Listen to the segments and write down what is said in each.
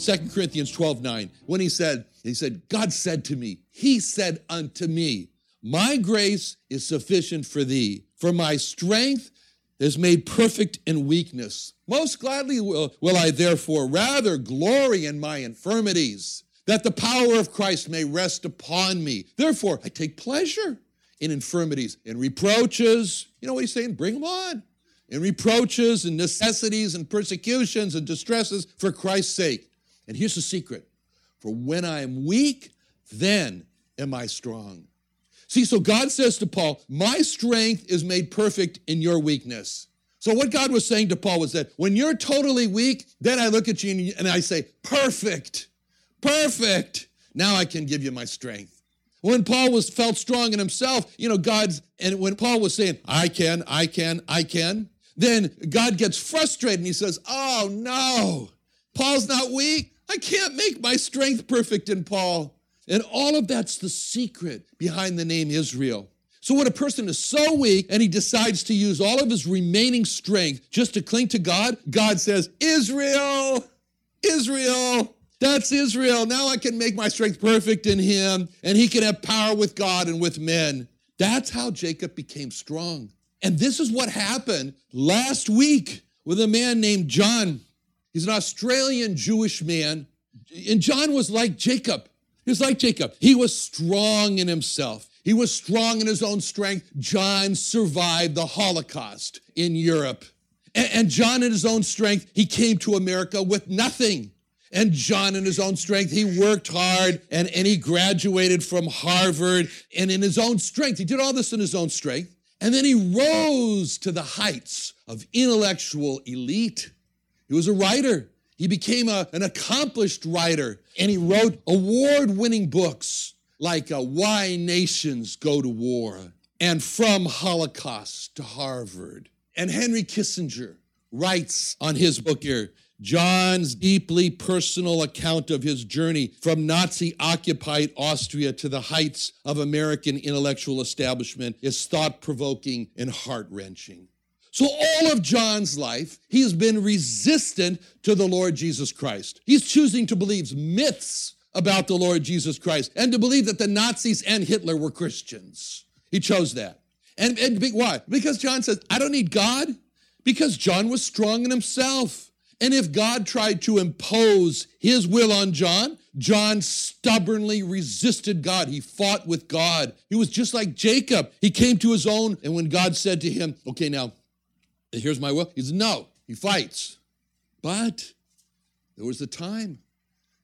2 Corinthians 12 9, when he said, he said, God said to me, He said unto me, My grace is sufficient for thee, for my strength is made perfect in weakness. Most gladly will, will I therefore rather glory in my infirmities, that the power of Christ may rest upon me. Therefore, I take pleasure in infirmities, in reproaches. You know what he's saying? Bring them on. In reproaches and necessities and persecutions and distresses for Christ's sake. And here's the secret for when I am weak, then am I strong. See, so God says to Paul, My strength is made perfect in your weakness. So, what God was saying to Paul was that when you're totally weak, then I look at you and I say, Perfect, perfect. Now I can give you my strength. When Paul was felt strong in himself, you know, God's, and when Paul was saying, I can, I can, I can, then God gets frustrated and he says, Oh no, Paul's not weak. I can't make my strength perfect in Paul. And all of that's the secret behind the name Israel. So, when a person is so weak and he decides to use all of his remaining strength just to cling to God, God says, Israel, Israel, that's Israel. Now I can make my strength perfect in him and he can have power with God and with men. That's how Jacob became strong. And this is what happened last week with a man named John. He's an Australian Jewish man. And John was like Jacob. He was like Jacob. He was strong in himself. He was strong in his own strength. John survived the Holocaust in Europe. And, John, in his own strength, he came to America with nothing. And John, in his own strength, he worked hard and, and he graduated from Harvard. And in his own strength, he did all this in his own strength. And then he rose to the heights of intellectual elite. He was a writer. He became a, an accomplished writer and he wrote award winning books like uh, Why Nations Go to War and From Holocaust to Harvard. And Henry Kissinger writes on his book here John's deeply personal account of his journey from Nazi occupied Austria to the heights of American intellectual establishment is thought provoking and heart wrenching. So, all of John's life, he has been resistant to the Lord Jesus Christ. He's choosing to believe myths about the Lord Jesus Christ and to believe that the Nazis and Hitler were Christians. He chose that. And, and why? Because John says, I don't need God, because John was strong in himself. And if God tried to impose his will on John, John stubbornly resisted God. He fought with God. He was just like Jacob. He came to his own, and when God said to him, Okay, now here's my will. He says, no, he fights. But there was the time.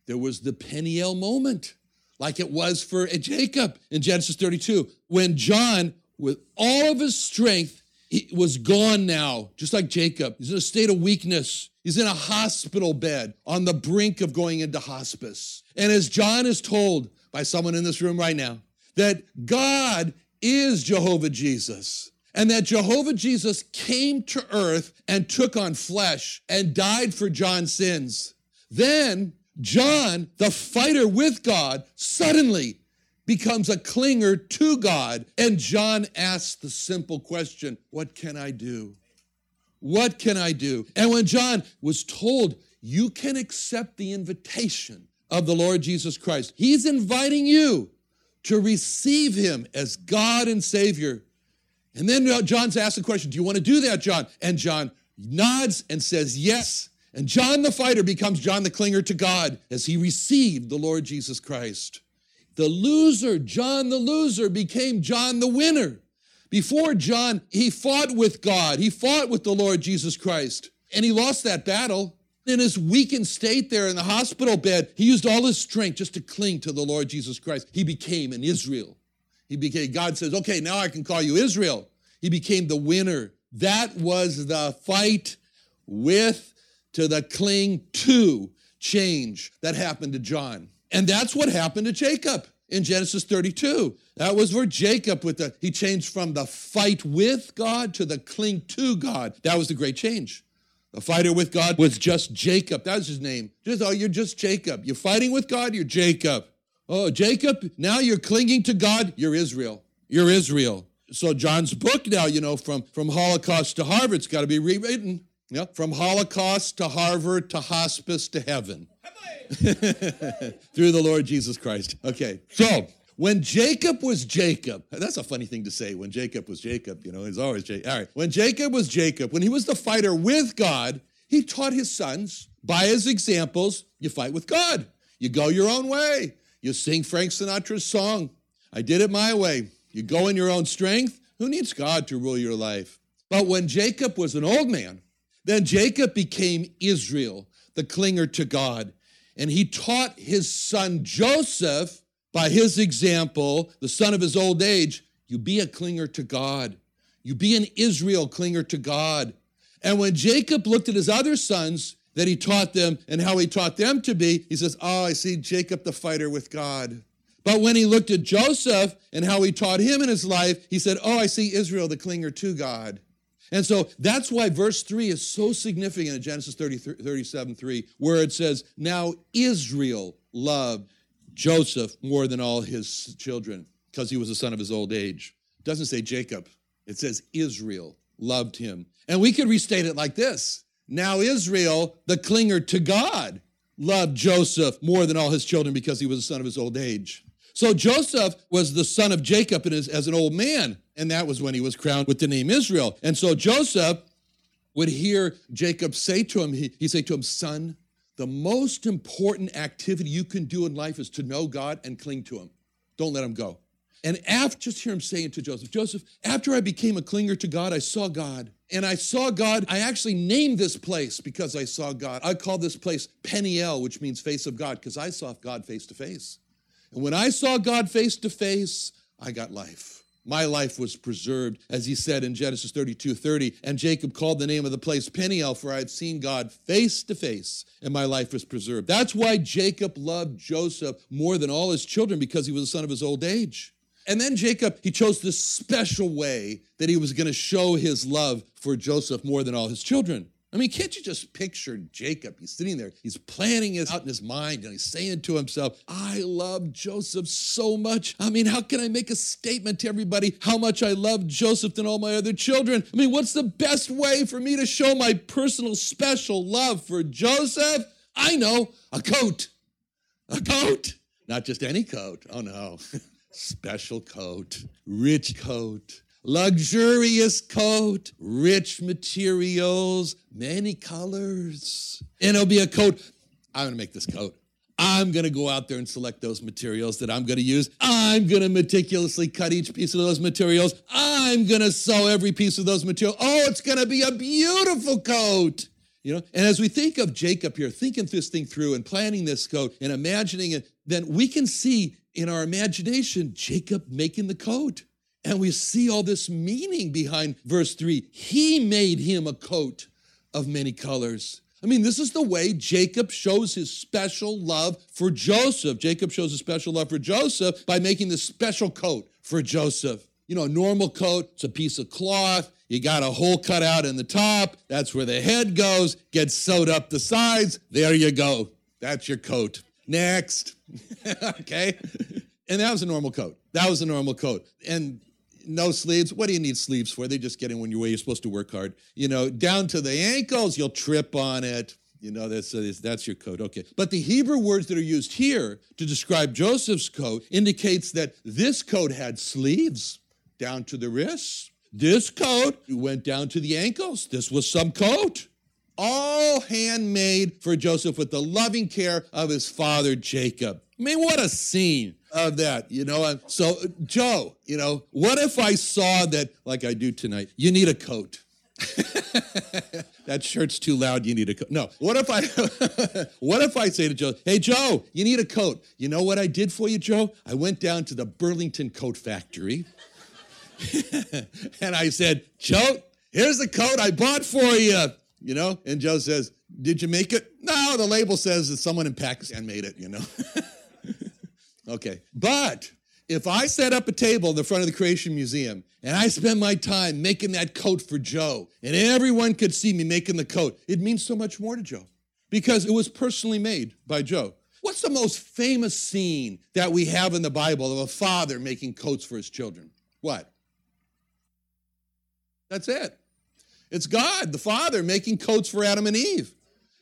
There was the Peniel moment, like it was for Jacob in Genesis 32, when John, with all of his strength, he was gone now, just like Jacob. He's in a state of weakness. He's in a hospital bed on the brink of going into hospice. And as John is told by someone in this room right now, that God is Jehovah Jesus and that Jehovah Jesus came to earth and took on flesh and died for John's sins. Then John, the fighter with God, suddenly becomes a clinger to God. And John asks the simple question What can I do? What can I do? And when John was told, You can accept the invitation of the Lord Jesus Christ, he's inviting you to receive him as God and Savior. And then uh, John's asked the question, Do you want to do that, John? And John nods and says, Yes. And John the fighter becomes John the clinger to God as he received the Lord Jesus Christ. The loser, John the loser, became John the winner. Before John, he fought with God, he fought with the Lord Jesus Christ, and he lost that battle. In his weakened state there in the hospital bed, he used all his strength just to cling to the Lord Jesus Christ. He became an Israel. He became, God says, okay, now I can call you Israel. He became the winner. That was the fight with to the cling to change that happened to John. And that's what happened to Jacob in Genesis 32. That was where Jacob with the he changed from the fight with God to the cling to God. That was the great change. The fighter with God was just Jacob. That was his name. Just oh, you're just Jacob. You're fighting with God, you're Jacob. Oh, Jacob, now you're clinging to God, you're Israel. You're Israel. So John's book now, you know, from, from Holocaust to Harvard, it's got to be rewritten. Yeah, from Holocaust to Harvard to hospice to heaven. Through the Lord Jesus Christ. Okay, so when Jacob was Jacob, that's a funny thing to say. When Jacob was Jacob, you know, he's always Jacob. All right, when Jacob was Jacob, when he was the fighter with God, he taught his sons by his examples, you fight with God. You go your own way. You sing Frank Sinatra's song. I did it my way. You go in your own strength. Who needs God to rule your life? But when Jacob was an old man, then Jacob became Israel, the clinger to God. And he taught his son Joseph, by his example, the son of his old age, you be a clinger to God. You be an Israel clinger to God. And when Jacob looked at his other sons that he taught them and how he taught them to be, he says, Oh, I see Jacob the fighter with God. But when he looked at Joseph and how he taught him in his life, he said, Oh, I see Israel the clinger to God. And so that's why verse 3 is so significant in Genesis 30, 37 3, where it says, Now Israel loved Joseph more than all his children because he was the son of his old age. It doesn't say Jacob, it says Israel loved him. And we could restate it like this Now Israel, the clinger to God, loved Joseph more than all his children because he was the son of his old age. So Joseph was the son of Jacob as an old man, and that was when he was crowned with the name Israel. And so Joseph would hear Jacob say to him, he, he'd say to him, Son, the most important activity you can do in life is to know God and cling to him. Don't let him go. And after, just hear him saying to Joseph, Joseph, after I became a clinger to God, I saw God. And I saw God. I actually named this place because I saw God. I call this place Peniel, which means face of God, because I saw God face to face. And when I saw God face to face, I got life. My life was preserved, as he said in Genesis 32 30. And Jacob called the name of the place Peniel, for I had seen God face to face, and my life was preserved. That's why Jacob loved Joseph more than all his children, because he was the son of his old age. And then Jacob, he chose this special way that he was going to show his love for Joseph more than all his children. I mean, can't you just picture Jacob? He's sitting there, he's planning it out in his mind, and he's saying to himself, I love Joseph so much. I mean, how can I make a statement to everybody how much I love Joseph than all my other children? I mean, what's the best way for me to show my personal special love for Joseph? I know, a coat. A coat. Not just any coat. Oh no. Special coat, rich coat luxurious coat, rich materials, many colors. And it'll be a coat. I'm gonna make this coat. I'm gonna go out there and select those materials that I'm gonna use. I'm gonna meticulously cut each piece of those materials. I'm gonna sew every piece of those materials. Oh, it's gonna be a beautiful coat. You know, and as we think of Jacob here, thinking this thing through and planning this coat and imagining it, then we can see in our imagination Jacob making the coat. And we see all this meaning behind verse 3. He made him a coat of many colors. I mean, this is the way Jacob shows his special love for Joseph. Jacob shows his special love for Joseph by making this special coat for Joseph. You know, a normal coat, it's a piece of cloth. You got a hole cut out in the top. That's where the head goes, gets sewed up the sides. There you go. That's your coat. Next. okay? And that was a normal coat. That was a normal coat. And no sleeves. What do you need sleeves for? They just get in when you're You're supposed to work hard. You know, down to the ankles, you'll trip on it. You know, that's, uh, that's your coat. Okay. But the Hebrew words that are used here to describe Joseph's coat indicates that this coat had sleeves down to the wrists. This coat went down to the ankles. This was some coat. All handmade for Joseph with the loving care of his father Jacob. I mean, what a scene. of that, you know. So, Joe, you know, what if I saw that, like I do tonight, you need a coat? that shirt's too loud. You need a coat. No. What if I, what if I say to Joe, "Hey Joe, you need a coat." You know what I did for you, Joe? I went down to the Burlington Coat Factory, and I said, "Joe, here's the coat I bought for you." You know, and Joe says, "Did you make it?" No, the label says that someone in Pakistan made it. You know. okay, but if I set up a table in the front of the Creation Museum and I spend my time making that coat for Joe and everyone could see me making the coat, it means so much more to Joe because it was personally made by Joe. What's the most famous scene that we have in the Bible of a father making coats for his children? What? That's it. It's God, the Father, making coats for Adam and Eve.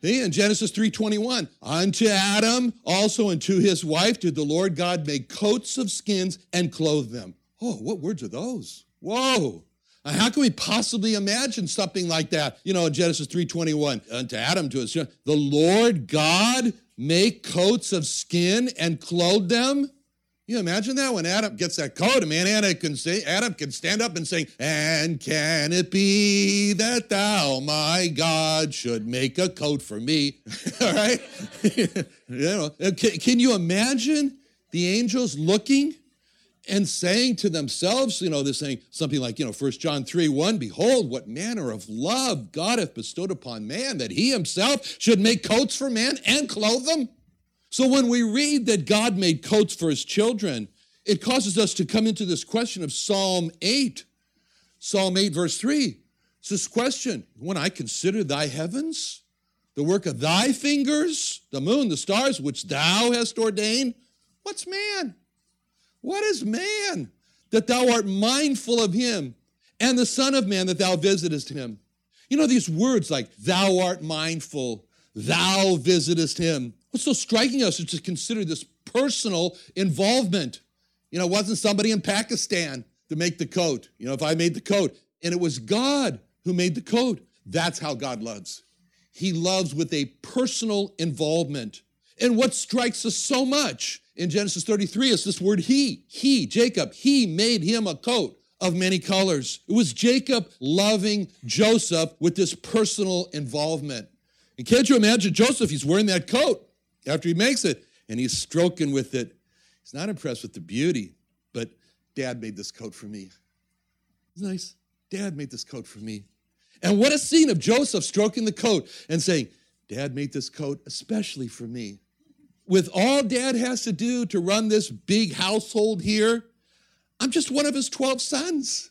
In Genesis 3:21, unto Adam also and to his wife did the Lord God make coats of skins and clothe them. Oh, what words are those? Whoa. How can we possibly imagine something like that? You know, in Genesis 3:21, unto Adam to his the Lord God make coats of skin and clothe them? You imagine that when Adam gets that coat, a man Adam can say, Adam can stand up and say, "And can it be that thou, my God, should make a coat for me?" All right, you know, uh, can, can you imagine the angels looking and saying to themselves, you know, they're saying something like, you know, First John 3 1, behold, what manner of love God hath bestowed upon man, that he himself should make coats for man and clothe them. So when we read that God made coats for his children, it causes us to come into this question of Psalm 8. Psalm 8, verse 3. It's this question When I consider thy heavens, the work of thy fingers, the moon, the stars, which thou hast ordained, what's man? What is man that thou art mindful of him, and the Son of Man that thou visitest him? You know, these words like, thou art mindful, thou visitest him. What's so striking us is to consider this personal involvement. You know, wasn't somebody in Pakistan to make the coat. You know, if I made the coat, and it was God who made the coat, that's how God loves. He loves with a personal involvement. And what strikes us so much in Genesis 33 is this word he. He, Jacob, he made him a coat of many colors. It was Jacob loving Joseph with this personal involvement. And can't you imagine Joseph? He's wearing that coat after he makes it and he's stroking with it. He's not impressed with the beauty, but dad made this coat for me. It's nice. Dad made this coat for me. And what a scene of Joseph stroking the coat and saying, Dad made this coat especially for me. With all dad has to do to run this big household here, I'm just one of his 12 sons.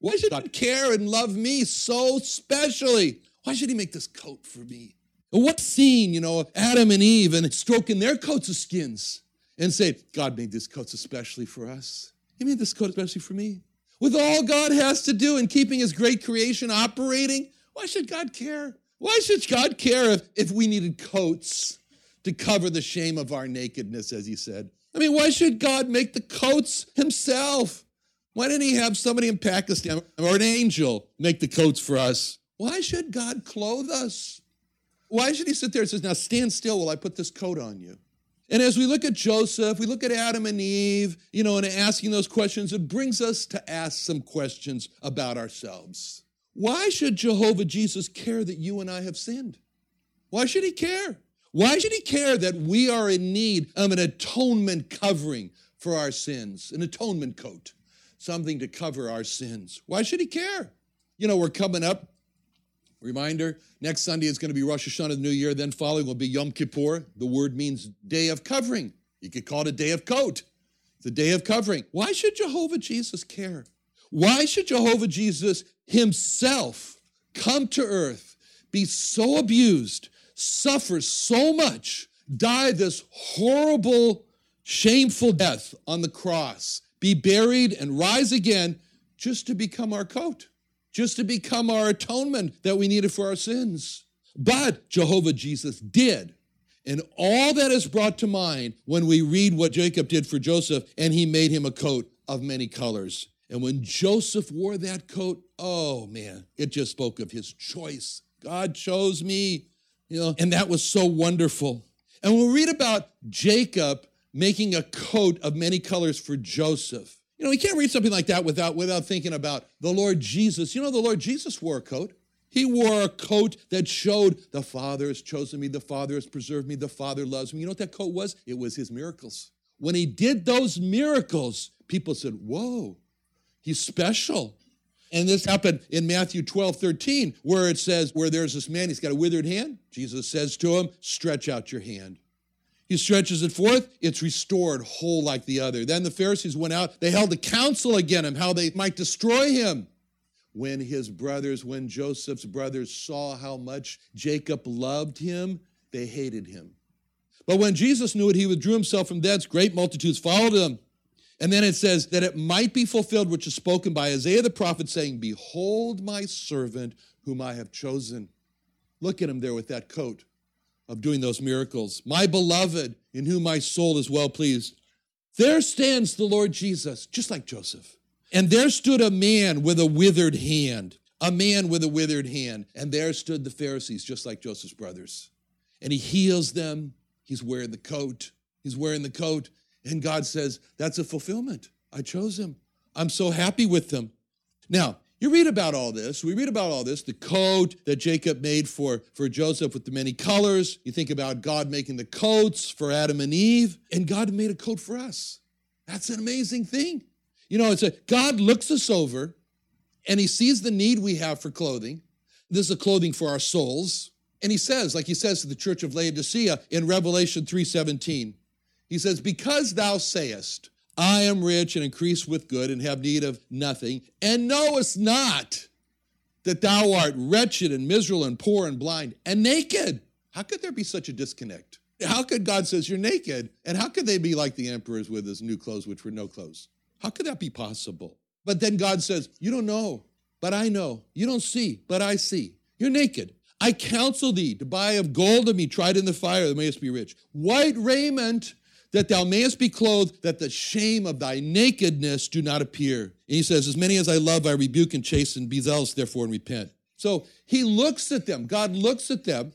Why should God care and love me so specially? Why should he make this coat for me? What scene, you know, Adam and Eve and stroking their coats of skins and say, God made this coat especially for us. He made this coat especially for me. With all God has to do in keeping his great creation operating, why should God care? Why should God care if, if we needed coats to cover the shame of our nakedness, as he said? I mean, why should God make the coats himself? Why didn't he have somebody in Pakistan or an angel make the coats for us? Why should God clothe us? Why should he sit there and says, Now stand still while I put this coat on you? And as we look at Joseph, we look at Adam and Eve, you know, and asking those questions, it brings us to ask some questions about ourselves. Why should Jehovah Jesus care that you and I have sinned? Why should he care? Why should he care that we are in need of an atonement covering for our sins, an atonement coat, something to cover our sins? Why should he care? You know, we're coming up Reminder next Sunday is going to be Rosh Hashanah, the new year. Then following will be Yom Kippur. The word means day of covering. You could call it a day of coat. the day of covering. Why should Jehovah Jesus care? Why should Jehovah Jesus himself come to earth, be so abused, suffer so much, die this horrible, shameful death on the cross, be buried and rise again just to become our coat? Just to become our atonement that we needed for our sins. But Jehovah Jesus did. And all that is brought to mind when we read what Jacob did for Joseph, and he made him a coat of many colors. And when Joseph wore that coat, oh man, it just spoke of his choice. God chose me, you know, and that was so wonderful. And when we read about Jacob making a coat of many colors for Joseph. You know, we can't read something like that without, without thinking about the Lord Jesus. You know, the Lord Jesus wore a coat. He wore a coat that showed the Father has chosen me, the Father has preserved me, the Father loves me. You know what that coat was? It was his miracles. When he did those miracles, people said, Whoa, he's special. And this happened in Matthew 12, 13, where it says, where there's this man, he's got a withered hand. Jesus says to him, Stretch out your hand. He stretches it forth, it's restored whole like the other. Then the Pharisees went out, they held a council against him, how they might destroy him. When his brothers, when Joseph's brothers saw how much Jacob loved him, they hated him. But when Jesus knew it, he withdrew himself from thence. Great multitudes followed him. And then it says that it might be fulfilled, which is spoken by Isaiah the prophet, saying, Behold my servant whom I have chosen. Look at him there with that coat of doing those miracles. My beloved, in whom my soul is well pleased. There stands the Lord Jesus, just like Joseph. And there stood a man with a withered hand, a man with a withered hand. And there stood the Pharisees, just like Joseph's brothers. And he heals them. He's wearing the coat. He's wearing the coat. And God says, That's a fulfillment. I chose him. I'm so happy with them. Now, you read about all this. We read about all this, the coat that Jacob made for, for Joseph with the many colors. You think about God making the coats for Adam and Eve, and God made a coat for us. That's an amazing thing. You know, it's a God looks us over and he sees the need we have for clothing. This is a clothing for our souls. And he says, like he says to the church of Laodicea in Revelation 3:17, he says, Because thou sayest, I am rich and increase with good and have need of nothing, and knowest not that thou art wretched and miserable and poor and blind and naked. How could there be such a disconnect? How could God says you're naked, and how could they be like the emperors with his new clothes, which were no clothes? How could that be possible? But then God says, You don't know, but I know. You don't see, but I see. You're naked. I counsel thee to buy of gold of me tried in the fire, that mayest be rich. White raiment that thou mayest be clothed, that the shame of thy nakedness do not appear. And he says, As many as I love, I rebuke and chasten. Be zealous, therefore, and repent. So he looks at them. God looks at them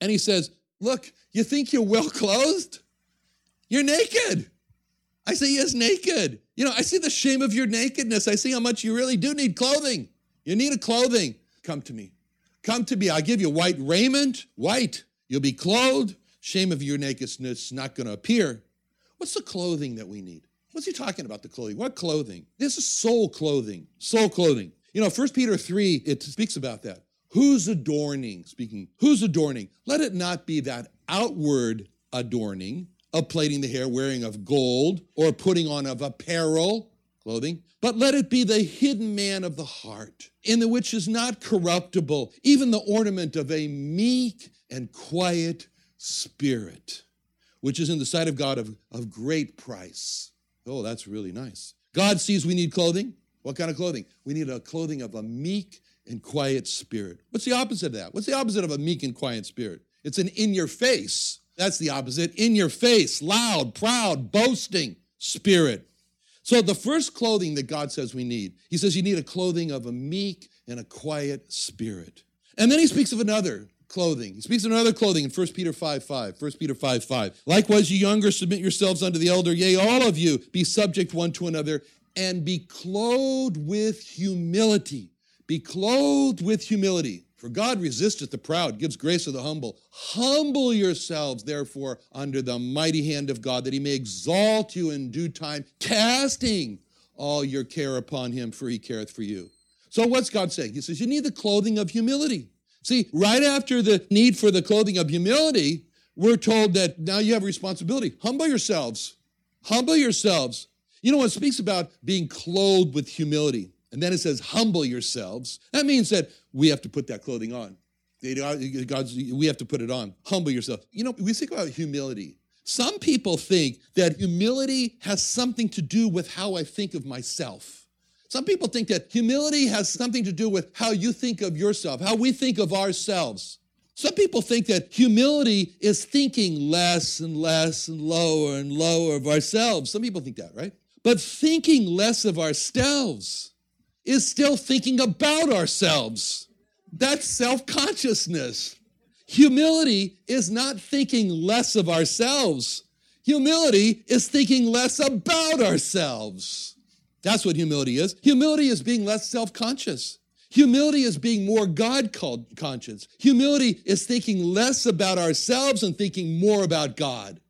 and he says, Look, you think you're well clothed? You're naked. I say, Yes, naked. You know, I see the shame of your nakedness. I see how much you really do need clothing. You need a clothing. Come to me. Come to me. I'll give you white raiment, white. You'll be clothed shame of your nakedness not going to appear. What's the clothing that we need? What's he talking about, the clothing? What clothing? This is soul clothing. Soul clothing. You know, 1 Peter 3, it speaks about that. Whose adorning? Speaking, whose adorning? Let it not be that outward adorning of plaiting the hair, wearing of gold, or putting on of apparel, clothing, but let it be the hidden man of the heart, in the which is not corruptible, even the ornament of a meek and quiet spirit, which is in the sight of God of, of great price. Oh, that's really nice. God sees we need clothing. What kind of clothing? We need a clothing of a meek and quiet spirit. What's the opposite of that? What's the opposite of a meek and quiet spirit? It's an in your face. That's the opposite. In your face, loud, proud, boasting spirit. So the first clothing that God says we need, he says you need a clothing of a meek and a quiet spirit. And then he speaks of another clothing. He speaks of another clothing in 1 Peter 5 5. 1 Peter 5 5. Likewise, you younger, submit yourselves unto the elder. Yea, all of you, be subject one to another, and be clothed with humility. Be clothed with humility. For God resisteth the proud, gives grace to the humble. Humble yourselves, therefore, under the mighty hand of God, that he may exalt you in due time, casting all your care upon him, for he careth for you. So, what's God saying? He says, You need the clothing of humility. See, right after the need for the clothing of humility, we're told that now you have responsibility. Humble yourselves. Humble yourselves. You know, it speaks about being clothed with humility. And then it says, humble yourselves. That means that we have to put that clothing on. Uh, God's, we have to put it on. Humble yourself. You know, we think about humility. Some people think that humility has something to do with how I think of myself. Some people think that humility has something to do with how you think of yourself, how we think of ourselves. Some people think that humility is thinking less and less and lower and lower of ourselves. Some people think that, right? But thinking less of ourselves is still thinking about ourselves. That's self consciousness. Humility is not thinking less of ourselves, Humility is thinking less about ourselves. That's what humility is. Humility is being less self conscious. Humility is being more God-called conscious. Humility is thinking less about ourselves and thinking more about God.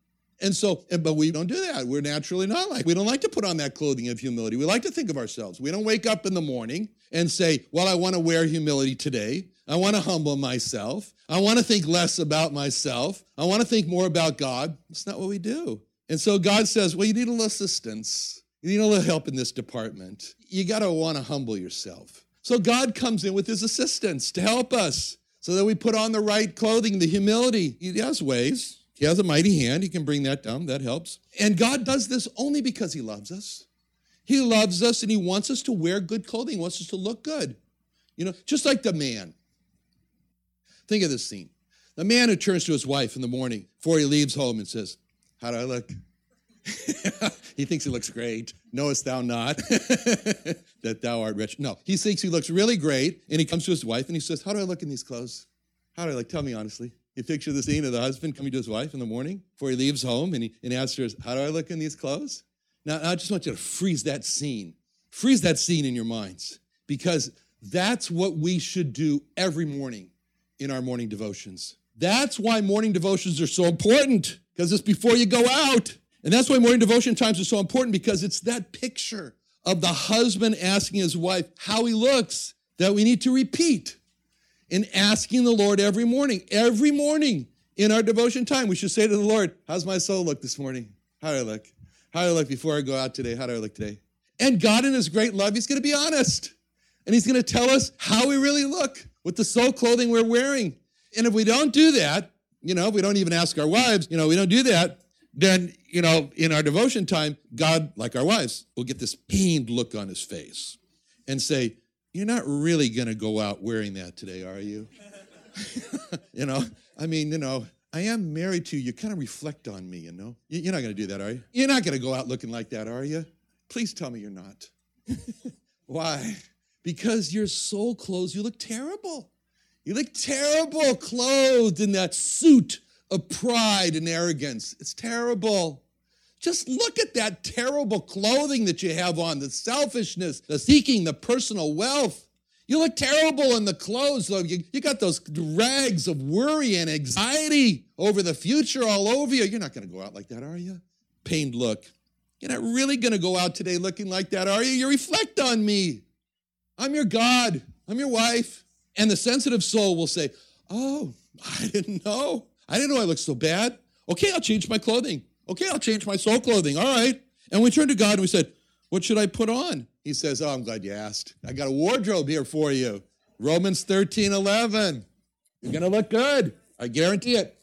And so, but we don't do that. We're naturally not like, we don't like to put on that clothing of humility. We like to think of ourselves. We don't wake up in the morning and say, well, I want to wear humility today. I want to humble myself. I want to think less about myself. I want to think more about God. That's not what we do. And so God says, well, you need a little assistance. You need a little help in this department. You got to want to humble yourself. So God comes in with his assistance to help us so that we put on the right clothing, the humility. He has ways. He has a mighty hand. He can bring that down. That helps. And God does this only because he loves us. He loves us and he wants us to wear good clothing, he wants us to look good. You know, just like the man. Think of this scene. The man who turns to his wife in the morning before he leaves home and says, How do I look? he thinks he looks great. Knowest thou not that thou art rich? No, he thinks he looks really great. And he comes to his wife and he says, How do I look in these clothes? How do I look? Tell me honestly. You picture the scene of the husband coming to his wife in the morning before he leaves home and he and asks her, How do I look in these clothes? Now, I just want you to freeze that scene. Freeze that scene in your minds because that's what we should do every morning in our morning devotions. That's why morning devotions are so important because it's before you go out. And that's why morning devotion times are so important because it's that picture of the husband asking his wife how he looks that we need to repeat in asking the Lord every morning. Every morning in our devotion time, we should say to the Lord, How's my soul look this morning? How do I look? How do I look before I go out today? How do I look today? And God, in His great love, He's going to be honest. And He's going to tell us how we really look with the soul clothing we're wearing. And if we don't do that, you know, if we don't even ask our wives, you know, we don't do that, then, you know, in our devotion time, God, like our wives, will get this pained look on his face and say, You're not really going to go out wearing that today, are you? you know, I mean, you know, I am married to you. You kind of reflect on me, you know? You're not going to do that, are you? You're not going to go out looking like that, are you? Please tell me you're not. Why? Because your soul clothes, you look terrible. You look terrible clothed in that suit of pride and arrogance. It's terrible. Just look at that terrible clothing that you have on, the selfishness, the seeking, the personal wealth. You look terrible in the clothes, though. You, you got those rags of worry and anxiety over the future all over you. You're not going to go out like that, are you? Pained look. You're not really going to go out today looking like that, are you? You reflect on me. I'm your God. I'm your wife. And the sensitive soul will say, Oh, I didn't know. I didn't know I looked so bad. Okay, I'll change my clothing. Okay, I'll change my soul clothing. All right. And we turned to God and we said, What should I put on? He says, Oh, I'm glad you asked. I got a wardrobe here for you. Romans 13 11. You're going to look good. I guarantee it.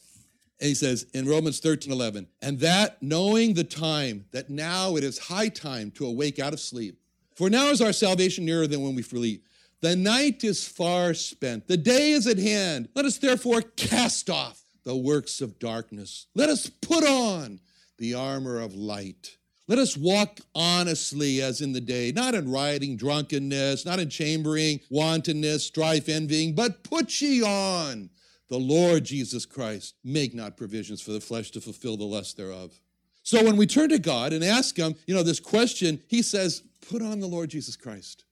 And he says in Romans 13 11, and that knowing the time, that now it is high time to awake out of sleep. For now is our salvation nearer than when we flee. The night is far spent, the day is at hand. Let us therefore cast off the works of darkness. Let us put on the armor of light. Let us walk honestly as in the day, not in rioting, drunkenness, not in chambering, wantonness, strife, envying, but put ye on the Lord Jesus Christ. Make not provisions for the flesh to fulfill the lust thereof. So when we turn to God and ask Him, you know, this question, He says, put on the Lord Jesus Christ.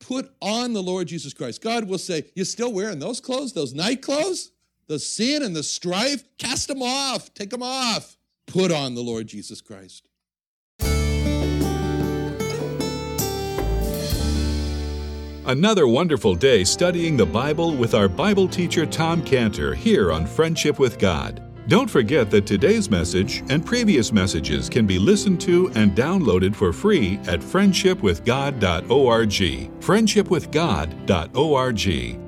Put on the Lord Jesus Christ. God will say, You're still wearing those clothes, those night clothes? The sin and the strife? Cast them off, take them off. Put on the Lord Jesus Christ. Another wonderful day studying the Bible with our Bible teacher Tom Cantor here on Friendship with God. Don't forget that today's message and previous messages can be listened to and downloaded for free at friendshipwithgod.org. Friendshipwithgod.org.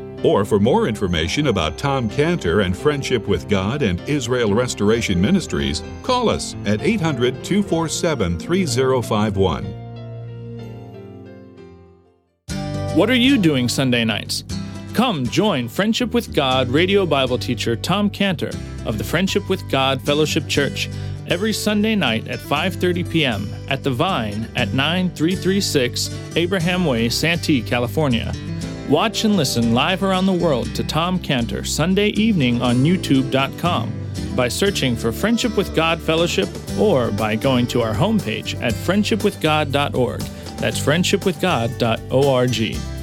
Or for more information about Tom Cantor and Friendship with God and Israel Restoration Ministries, call us at 800 247 3051. What are you doing Sunday nights? Come join Friendship with God radio Bible teacher Tom Cantor of the Friendship with God Fellowship Church every Sunday night at 5:30 p.m. at The Vine at 9336 Abraham Way, Santee, California. Watch and listen live around the world to Tom Cantor Sunday evening on youtube.com by searching for Friendship with God Fellowship or by going to our homepage at friendshipwithgod.org. That's friendshipwithgod.org.